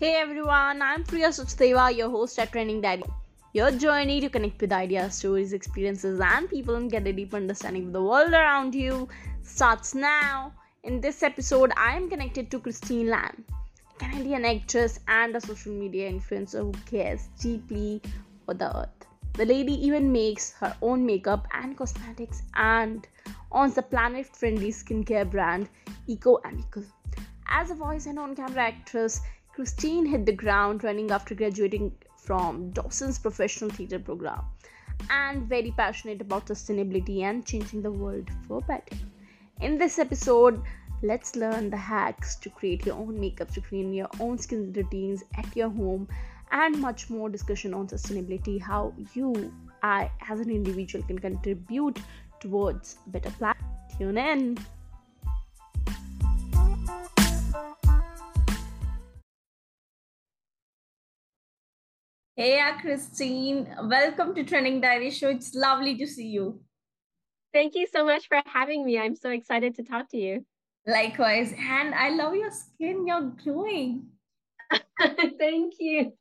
Hey everyone, I'm Priya Sachdeva, your host at Trending Diary. Your journey to connect with ideas, stories, experiences, and people and get a deep understanding of the world around you starts now. In this episode, I am connected to Christine Lam, Canadian actress and a social media influencer who cares deeply for the earth. The lady even makes her own makeup and cosmetics and owns the planet friendly skincare brand Eco Amical. As a voice and on camera actress, Christine hit the ground running after graduating from Dawson's professional theatre program and very passionate about sustainability and changing the world for better. In this episode, let's learn the hacks to create your own makeup, to create your own skin routines at your home, and much more discussion on sustainability, how you, I, as an individual, can contribute towards a better planet. Tune in. Hey, Christine. Welcome to Trending Diary Show. It's lovely to see you. Thank you so much for having me. I'm so excited to talk to you. Likewise. And I love your skin. You're glowing. Thank you.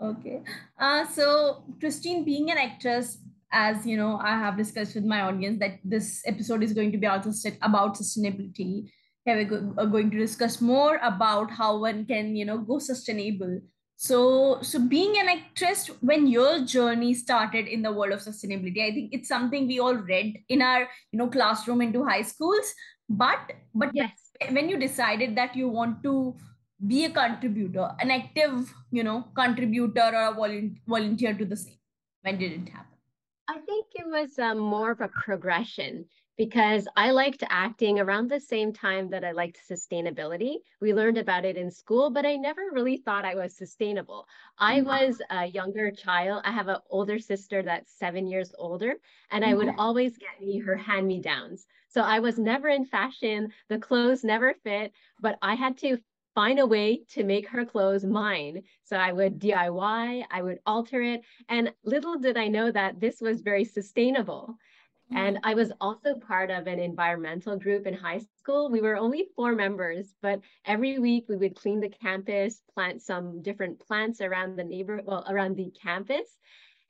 Okay. Uh, so, Christine, being an actress, as you know, I have discussed with my audience that this episode is going to be also about sustainability. Here we're going to discuss more about how one can, you know, go sustainable so so being an actress when your journey started in the world of sustainability i think it's something we all read in our you know classroom into high schools. But but yes. when you decided that you want to be a contributor an active you know contributor or a volunteer to the same when did it happen? I think it was um, more of a progression because I liked acting around the same time that I liked sustainability. We learned about it in school, but I never really thought I was sustainable. I mm-hmm. was a younger child. I have an older sister that's seven years older, and I would mm-hmm. always get me her hand me downs. So I was never in fashion. The clothes never fit, but I had to find a way to make her clothes mine. So I would DIY, I would alter it. And little did I know that this was very sustainable. And I was also part of an environmental group in high school. We were only four members, but every week we would clean the campus, plant some different plants around the neighbor, well, around the campus.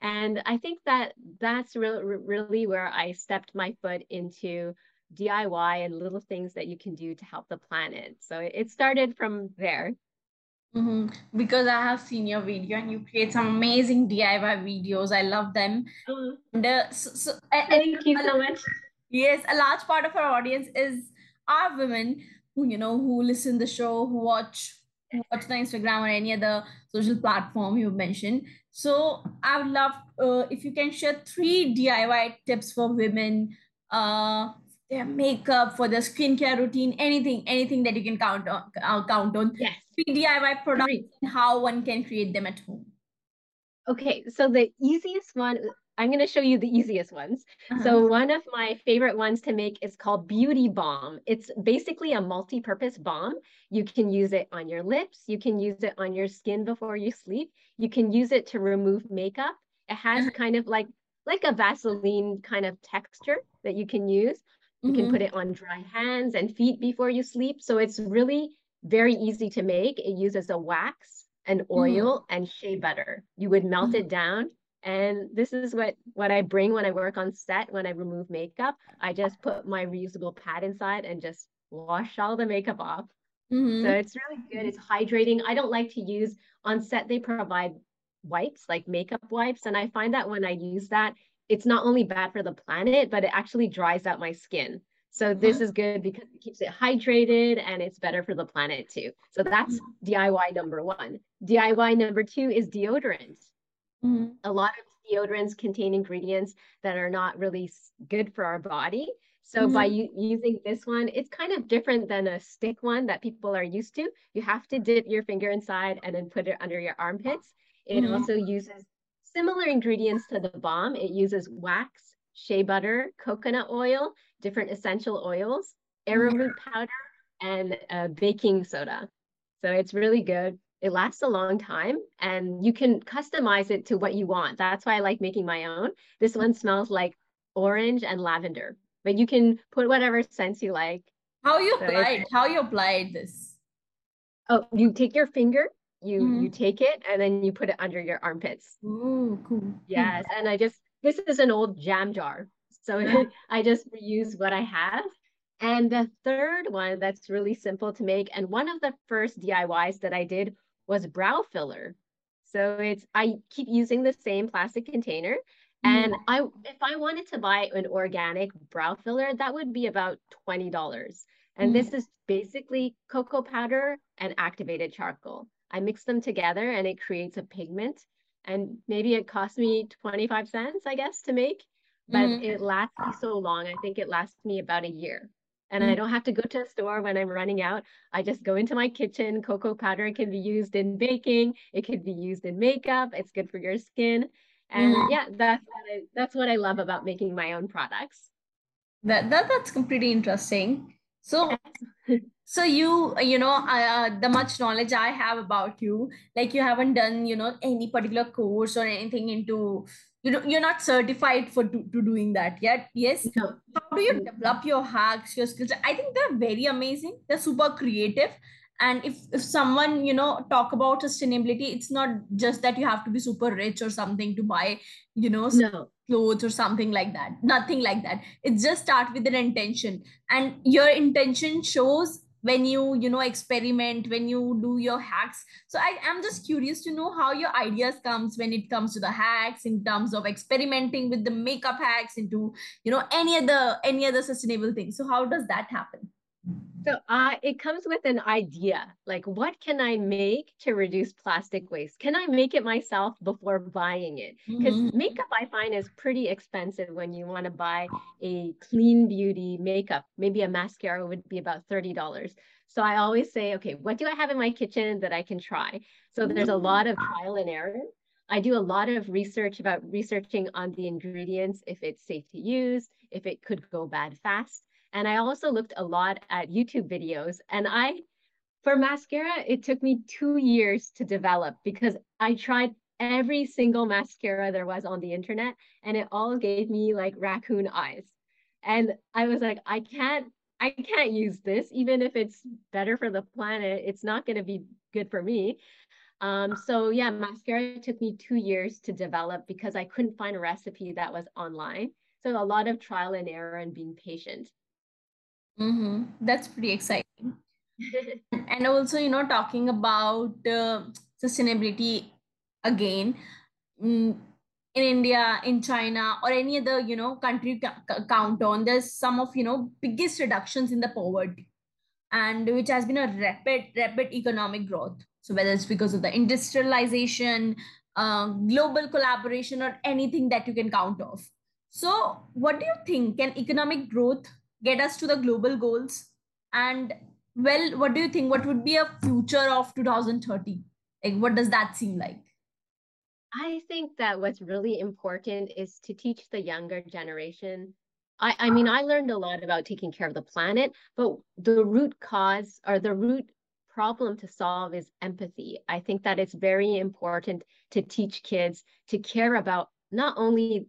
And I think that that's re- really where I stepped my foot into DIY and little things that you can do to help the planet. So it started from there. Mm-hmm. Because I have seen your video and you create some amazing DIY videos. I love them. Mm-hmm. And, uh, so, so, Thank you so much. Yes, a large part of our audience is our women who you know who listen the show, who watch who watch the Instagram or any other social platform you mentioned. So I would love uh, if you can share three DIY tips for women uh, their makeup, for their skincare routine, anything, anything that you can count on, uh, count on. Yes. DIY products and how one can create them at home. Okay, so the easiest one, I'm going to show you the easiest ones. Uh-huh. So one of my favorite ones to make is called Beauty Balm. It's basically a multi-purpose balm. You can use it on your lips. You can use it on your skin before you sleep. You can use it to remove makeup. It has uh-huh. kind of like like a Vaseline kind of texture that you can use. You mm-hmm. can put it on dry hands and feet before you sleep. So it's really very easy to make. It uses a wax, an mm-hmm. oil, mm. and shea butter. You would melt mm. it down. And this is what, what I bring when I work on set, when I remove makeup. I just put my reusable pad inside and just wash all the makeup off. Mm-hmm. So it's really good. It's hydrating. I don't like to use on set, they provide wipes, like makeup wipes. And I find that when I use that, it's not only bad for the planet, but it actually dries out my skin. So this is good because it keeps it hydrated and it's better for the planet too. So that's DIY number one. DIY number two is deodorant. Mm-hmm. A lot of deodorants contain ingredients that are not really good for our body. So mm-hmm. by u- using this one, it's kind of different than a stick one that people are used to. You have to dip your finger inside and then put it under your armpits. It mm-hmm. also uses similar ingredients to the balm. It uses wax, shea butter, coconut oil, different essential oils, arrowroot powder, and uh, baking soda. So it's really good. It lasts a long time and you can customize it to what you want. That's why I like making my own. This one smells like orange and lavender, but you can put whatever scents you like. How you so applied? How you applied this? Oh, you take your finger, you mm-hmm. you take it, and then you put it under your armpits. Oh, cool. Yes, and I just this is an old jam jar, so I just reuse what I have. And the third one that's really simple to make, and one of the first DIYs that I did was brow filler. So it's I keep using the same plastic container. And mm-hmm. I if I wanted to buy an organic brow filler, that would be about $20. And mm. this is basically cocoa powder and activated charcoal. I mix them together and it creates a pigment. And maybe it cost me 25 cents, I guess, to make, but mm. it lasts me so long. I think it lasts me about a year. And mm. I don't have to go to a store when I'm running out. I just go into my kitchen. Cocoa powder can be used in baking, it can be used in makeup. It's good for your skin. And mm. yeah, that's what I, that's what I love about making my own products. That, that that's pretty interesting. So, so you, you know, uh, the much knowledge I have about you, like you haven't done, you know, any particular course or anything into, you know, you're not certified for to, to doing that yet. Yes. No. How do you develop your hacks, your skills? I think they're very amazing. They're super creative. And if, if someone, you know, talk about sustainability, it's not just that you have to be super rich or something to buy, you know, no clothes or something like that nothing like that it just start with an intention and your intention shows when you you know experiment when you do your hacks. So i am just curious to know how your ideas comes when it comes to the hacks in terms of experimenting with the makeup hacks into you know any other any other sustainable thing so how does that happen so uh, it comes with an idea, like what can I make to reduce plastic waste? Can I make it myself before buying it? Because mm-hmm. makeup I find is pretty expensive when you want to buy a clean beauty makeup. Maybe a mascara would be about $30. So I always say, okay, what do I have in my kitchen that I can try? So there's a lot of trial and error. I do a lot of research about researching on the ingredients, if it's safe to use, if it could go bad fast. And I also looked a lot at YouTube videos. And I, for mascara, it took me two years to develop because I tried every single mascara there was on the internet and it all gave me like raccoon eyes. And I was like, I can't, I can't use this, even if it's better for the planet, it's not going to be good for me. Um, so yeah, mascara took me two years to develop because I couldn't find a recipe that was online. So a lot of trial and error and being patient. Mm-hmm. That's pretty exciting. and also, you know, talking about uh, sustainability again mm, in India, in China, or any other, you know, country count on, there's some of, you know, biggest reductions in the poverty and which has been a rapid, rapid economic growth. So whether it's because of the industrialization, uh, global collaboration, or anything that you can count off. So what do you think? Can economic growth get us to the global goals? And well what do you think? What would be a future of 2030 like what does that seem like? I think that what's really important is to teach the younger generation. I, I mean i learned a lot about taking care of the planet but the root cause or the root problem to solve is empathy. I think that it's very important to teach kids to care about not only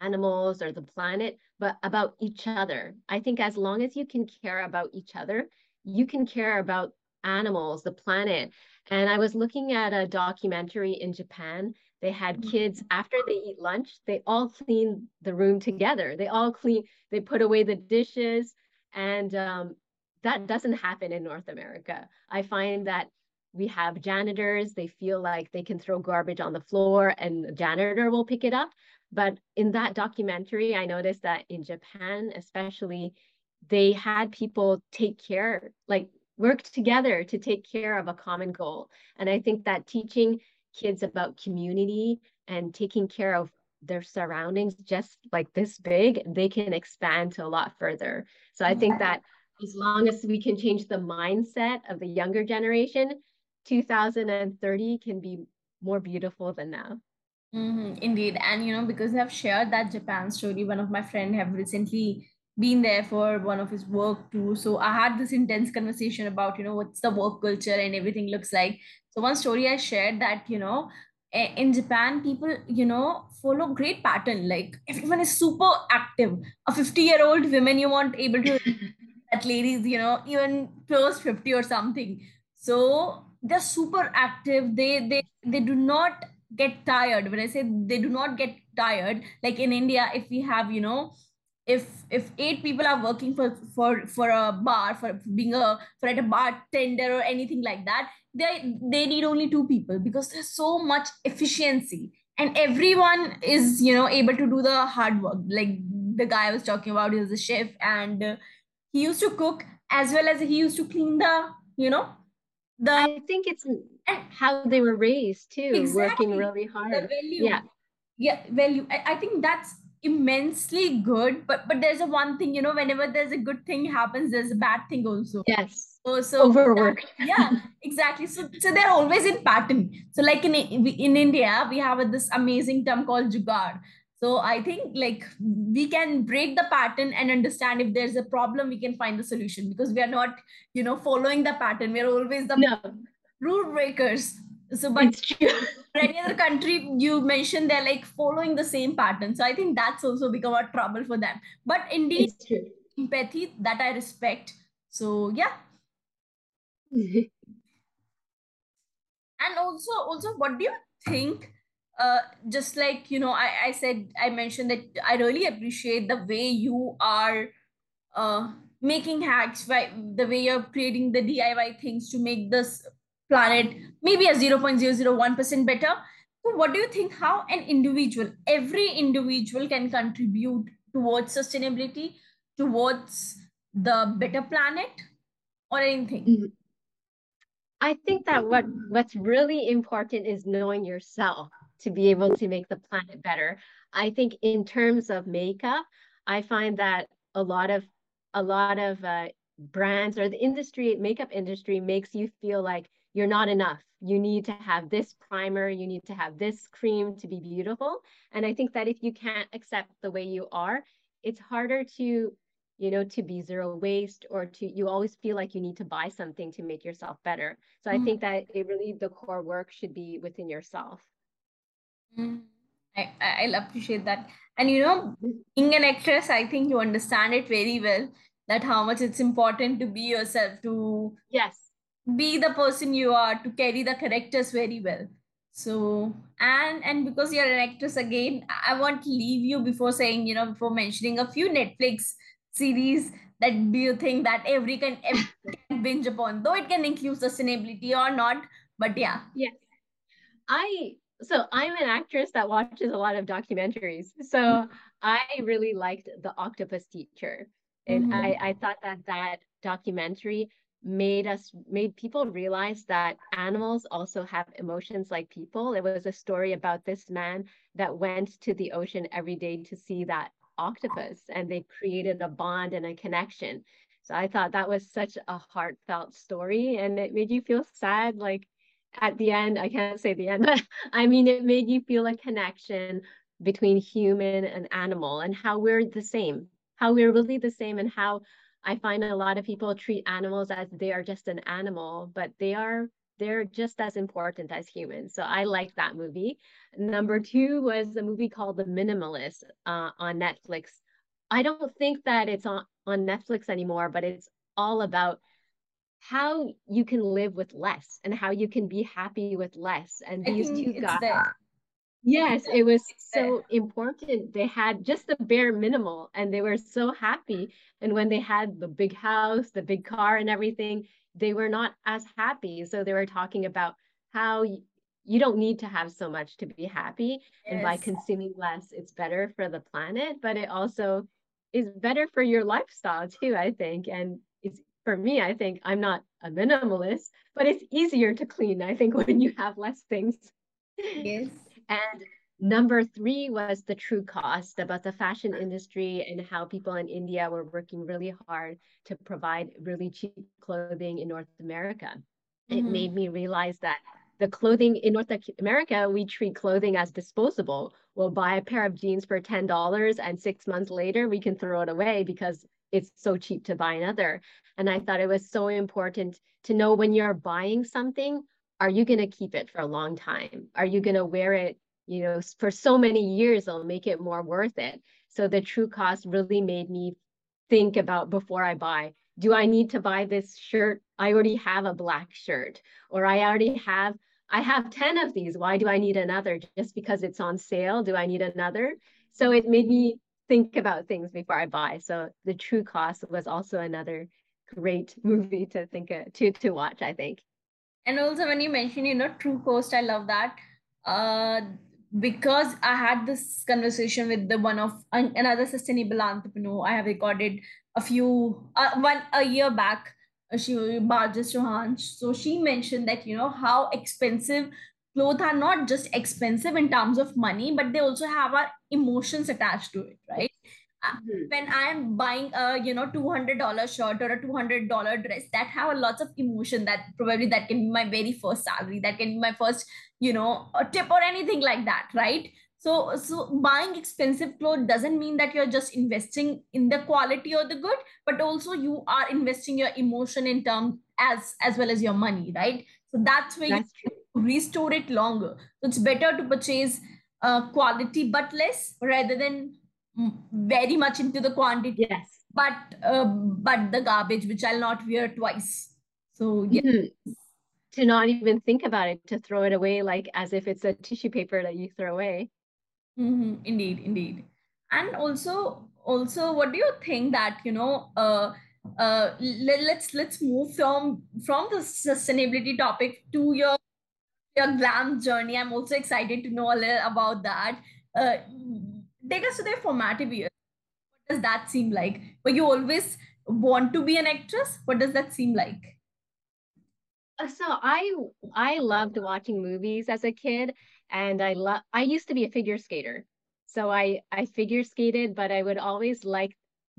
animals or the planet, but about each other. I think as long as you can care about each other, you can care about animals, the planet. And I was looking at a documentary in Japan. They had mm-hmm. kids after they eat lunch, they all clean the room together. They all clean, they put away the dishes. And um, that doesn't happen in North America. I find that we have janitors, they feel like they can throw garbage on the floor and the janitor will pick it up. But in that documentary, I noticed that in Japan, especially, they had people take care, like work together to take care of a common goal. And I think that teaching kids about community and taking care of their surroundings just like this big, they can expand to a lot further. So I think that as long as we can change the mindset of the younger generation, 2030 can be more beautiful than now. Mm-hmm, indeed. And you know, because I've shared that Japan story, one of my friend have recently been there for one of his work too. So I had this intense conversation about, you know, what's the work culture and everything looks like. So one story I shared that, you know, in Japan, people, you know, follow great pattern. Like everyone is super active. A 50 year old woman, you want able to that ladies, you know, even close 50 or something so they're super active they they they do not get tired. When i say they do not get tired like in india if we have you know if if eight people are working for for for a bar for being a for at a bartender or anything like that they they need only two people because there's so much efficiency. And everyone is you know able to do the hard work. Like the guy I was talking about is a chef and he used to cook as well as he used to clean the you know the i think it's how they were raised too exactly. working really hard. The value. yeah. Yeah value. I, I think that's immensely good but but there's a one thing you know whenever there's a good thing happens there's a bad thing also. Yes. So, so overworked that, yeah exactly. So so they're always in pattern. So like in in india we have this amazing term called jugaad so i think like we can break the pattern and understand if there's a problem we can find the solution because we are not you know following the pattern we're always the no. rule breakers so, but true. any other country you mentioned, they're like following the same pattern. So I think that's also become a trouble for them. But indeed, empathy that I respect. So yeah. and also, also, what do you think? Uh, just like you know, I, I said I mentioned that I really appreciate the way you are uh, making hacks, right? The way you're creating the DIY things to make this planet maybe a 0.001% better. So what do you think how an individual, every individual can contribute towards sustainability, towards the better planet or anything? Mm-hmm. I think that what what's really important is knowing yourself to be able to make the planet better. I think in terms of makeup, I find that a lot of a lot of uh, brands or the industry makeup industry makes you feel like you're not enough. You need to have this primer, you need to have this cream to be beautiful. And I think that if you can't accept the way you are, it's harder to, you know, to be zero waste or to, you always feel like you need to buy something to make yourself better. So mm. I think that it really, the core work should be within yourself. Mm. I, I appreciate that. And you know, being an actress, I think you understand it very well that how much it's important to be yourself to yes be the person you are to carry the characters very well so and and because you're an actress again i want to leave you before saying you know before mentioning a few netflix series that do you think that every can, every can binge upon though it can include sustainability or not but yeah yes i so i'm an actress that watches a lot of documentaries. So i really liked the octopus teacher. And mm-hmm. I, I thought that that documentary made us made people realize that animals also have emotions like people. It was a story about this man that went to the ocean every day to see that octopus and they created a bond and a connection. So i thought that was such a heartfelt story and it made you feel sad like at the end i can't say the end but i mean it made you feel a connection between human and animal and how we're the same how we're really the same and how I find a lot of people treat animals as they are just an animal, but they are they're just as important as humans. So I like that movie. Number two was a movie called The Minimalist uh, on Netflix. I don't think that it's on, on Netflix anymore, but it's all about how you can live with less and how you can be happy with less. And these two guys, there. Yes, it was so important. They had just the bare minimal and they were so happy. And when they had the big house, the big car, and everything, they were not as happy. So they were talking about how you don't need to have so much to be happy. Yes. And by consuming less, it's better for the planet, but it also is better for your lifestyle too, I think. And it's for me, I think I'm not a minimalist, but it's easier to clean, I think, when you have less things. Yes. And number three was the true cost about the fashion industry and how people in India were working really hard to provide really cheap clothing in North America. Mm-hmm. It made me realize that the clothing in North America, we treat clothing as disposable. We'll buy a pair of jeans for $10 and six months later we can throw it away because it's so cheap to buy another. And I thought it was so important to know when you're buying something, are you going to keep it for a long time? Are you going to wear it, you know, for so many years? It'll make it more worth it. So the true cost really made me think about before I buy, do I need to buy this shirt? I already have a black shirt, or I already have I have 10 of these. Why do I need another? Just because it's on sale, do I need another? So it made me think about things before I buy. So the true cost was also another great movie to think of, to to watch, I think. And also when you mention, you know, true cost, I love that. Uh because I had this conversation with the one of another sustainable entrepreneur. I have recorded a few uh, one a year back she Barjess Chauhan. So she mentioned that you know how expensive clothes are not just expensive in terms of money, but they also have our emotions attached to it, right? Mm-hmm. When I'm buying a you know two hundred dollar shirt or a two hundred dollar dress, that have a lots of emotion. That probably that can be my very first salary, that can be my first you know a tip or anything like that, right? So, so buying expensive clothes doesn't mean that you're just investing in the quality or the good, but also you are investing your emotion in terms as as well as your money, right? So that's where that's you true. Restore it longer. So it's better to purchase uh, quality but less rather than very much into the quantity. Yes. But uh, but the garbage which I'll not wear twice. So yeah. Mm-hmm. To not even think about it, to throw it away like as if it's a tissue paper that you throw away. Mm-hmm. Indeed, indeed. And also, also, what do you think that you know? Uh, uh, let, let's let's move from from the sustainability topic to your your glam journey. I'm also excited to know a little about that. Uh, take us to the formative years. What does that seem like? Were you always want to be an actress? What does that seem like? Uh, so I I loved watching movies as a kid, and I love I used to be a figure skater. So I I figure skated, but I would always like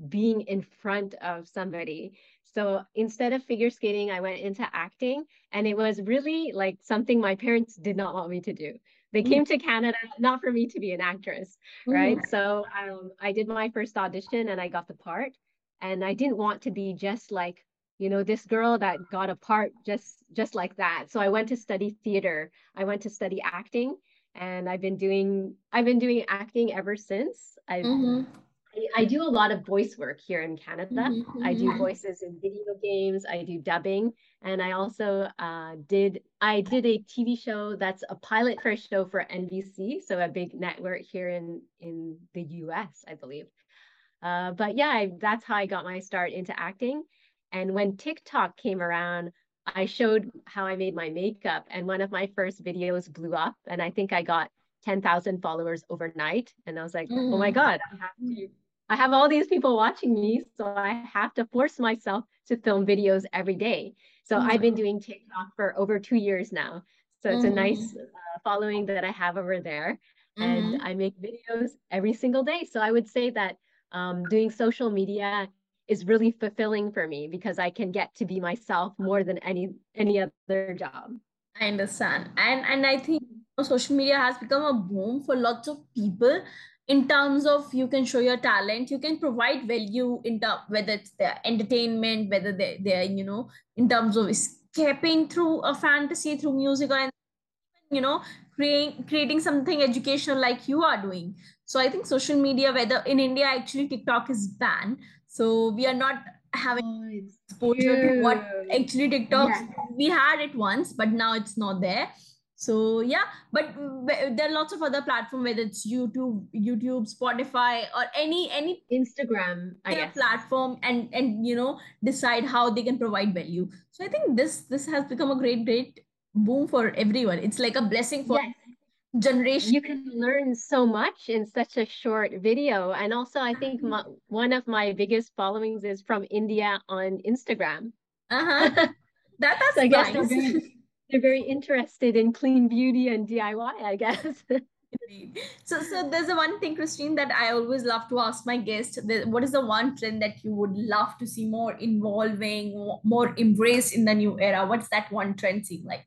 being in front of somebody. So instead of figure skating, I went into acting, and it was really like something my parents did not want me to do. They mm. came to Canada not for me to be an actress, right? Mm. So um, I did my first audition and I got the part, and I didn't want to be just like you know this girl that got a part just just like that so i went to study theater i went to study acting and i've been doing i've been doing acting ever since i mm-hmm. I, I, do a lot of voice work here in canada mm-hmm. i do mm-hmm. voices in video games i do dubbing and i also uh, did i did a tv show that's a pilot for a show for nbc so a big network here in in the us i believe uh, but yeah I, that's how i got my start into acting and when TikTok came around, I showed how I made my makeup, and one of my first videos blew up, and I think I got 10,000 followers overnight. And I was like, mm. oh my mm. God, I have to, I have all these people watching me, so I have to force myself to film videos every day. So mm. I've been doing TikTok for over two years now. So it's mm. a nice uh, following that I have over there. And mm-hmm. I make videos every single day. So I would say that um, doing social media is really fulfilling for me because I can get to be myself more than any any other job. I understand. And and I think social media has become a boom for lots of people in terms of you can show your talent, you can provide value in term whether it's their entertainment, whether they they're, you know, in terms of escaping through a fantasy through music or you know, creating creating something educational like you are doing. So I think social media, whether in India actually TikTok is banned, so we are not having oh, exposure to what actually TikTok yeah. we had it once, but now it's not there. So yeah, but there are lots of other platforms, whether it's YouTube, YouTube, Spotify, or any any Instagram, I guess. platform, and and you know decide how they can provide value. So I think this this has become a great great boom for everyone. It's like a blessing for yes. generation. You can learn so much in such a short video. And also i think my, one of my biggest followings is from india on instagram. Uh-huh. That, that's so i guess they're very, interested in clean beauty and diy i guess Indeed. So, so there's a one thing, Christine, that I always love to ask my guests. What is the one trend that you would love to see more involving, more embraced in the new era? What's that one trend seem like?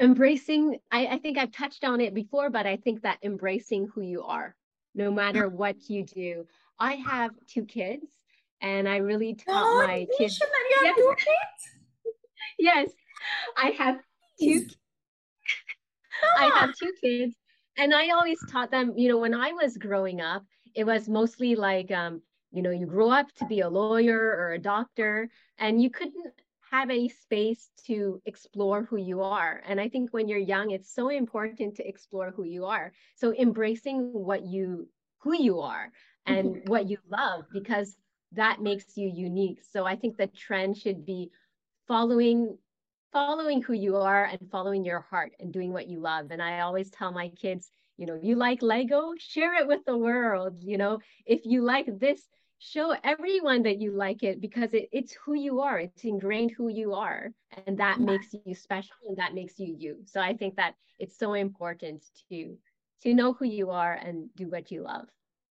embracing I, I think i've touched on it before but i think that embracing who you are no matter what you do i have two kids and i really taught oh, my kids yes. yes i have two i have two kids and i always taught them you know when i was growing up it was mostly like um you know you grow up to be a lawyer or a doctor and you couldn't have any space to explore who you are and i think when you're young it's so important to explore who you are. So embracing what you who you are and mm-hmm. what you love because that makes you unique. So i think the trend should be following following who you are and following your heart and doing what you love. And i always tell my kids you know you like lego? Share it with the world you know? If you like this show everyone that you like it because it, it's who you are. It's ingrained who you are and that yeah. makes you special and that makes you you. So i think that it's so important to to know who you are and do what you love.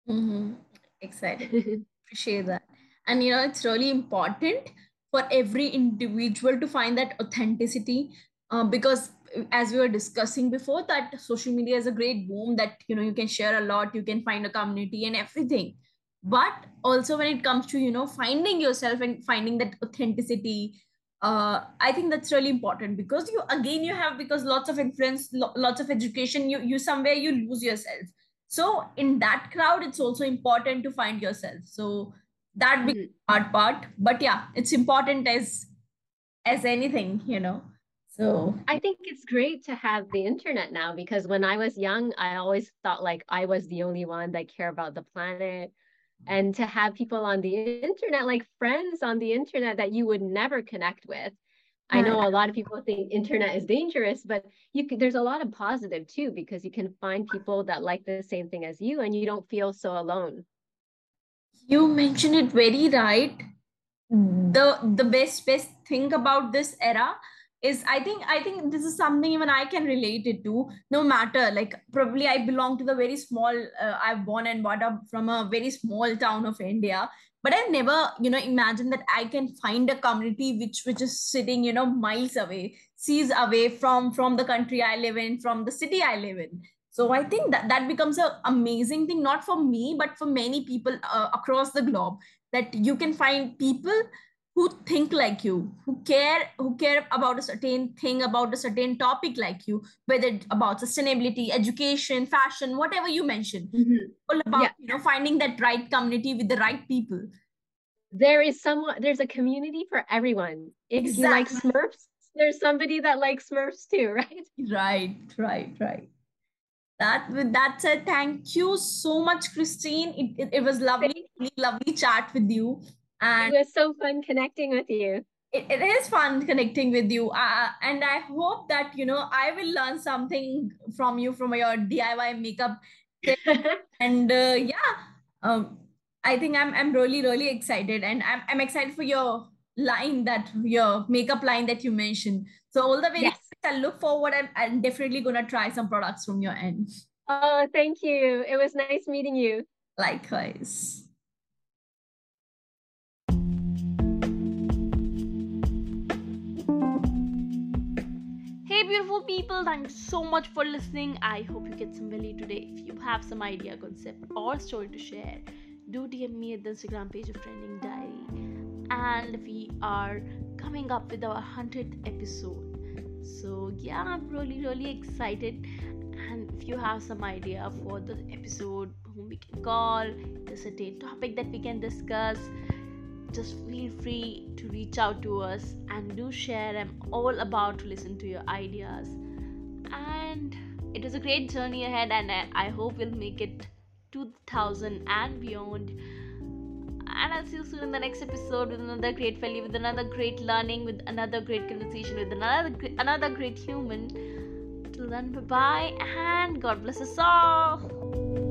Mm-hmm. excited. Appreciate that. And you know it's really important for every individual to find that authenticity um, because as we were discussing before that social media is a great boom that you know you can share a lot you can find a community and everything. But also when it comes to you know finding yourself and finding that authenticity uh, i think that's really important because you again you have because lots of influence lo- lots of education you you somewhere you lose yourself. So in that crowd it's also important to find yourself. So that mm-hmm. hard part. But yeah it's important as as anything you know? So I think it's great to have the internet now because when I was young, I always thought like I was the only one that care about the planet. And to have people on the internet like friends on the internet that you would never connect with. I know a lot of people think internet is dangerous but you could there's a lot of positive too because you can find people that like the same thing as you and you don't feel so alone you mentioned it very right. The the best best thing about this era is i think i think this is something even i can relate it to. No matter like probably i belong to the very small uh, i've born and brought up from a very small town of india but i never you know imagined that i can find a community which which is sitting you know miles away seas away from from the country i live in from the city i live in so i think that that becomes an amazing thing not for me but for many people uh, across the globe that you can find people who think like you who care who care about a certain thing about a certain topic like you whether about sustainability education fashion whatever you mentioned mm-hmm. all about yeah. you know finding that right community with the right people there is someone there's a community for everyone if exactly. you like smurfs there's somebody that likes smurfs too right right right right that with that said thank you so much christine it, it, it was lovely lovely chat with you and it was so fun connecting with you. It, it is fun connecting with you. Uh, and I hope that, you know, I will learn something from you, from your DIY makeup. and uh, yeah, um, I think I'm, I'm really, really excited. And I'm, I'm excited for your line that, your makeup line that you mentioned. So all the way, yes. I look forward. I'm, I'm definitely going to try some products from your end. Oh, thank you. It was nice meeting you. Likewise. Hey, beautiful people thank you so much for listening i hope you get some value today if you have some idea concept or story to share do dm me at the instagram page of trending diary and we are coming up with our 100th episode so yeah i'm really really excited and if you have some idea for the episode whom we can call the certain topic that we can discuss just feel free to reach out to us and do share. I'm all about to listen to your ideas. And it was a great journey ahead, and I hope we'll make it 2000 and beyond. And I'll see you soon in the next episode with another great value, with another great learning, with another great conversation, with another another great human. Till then, bye bye, and God bless us all.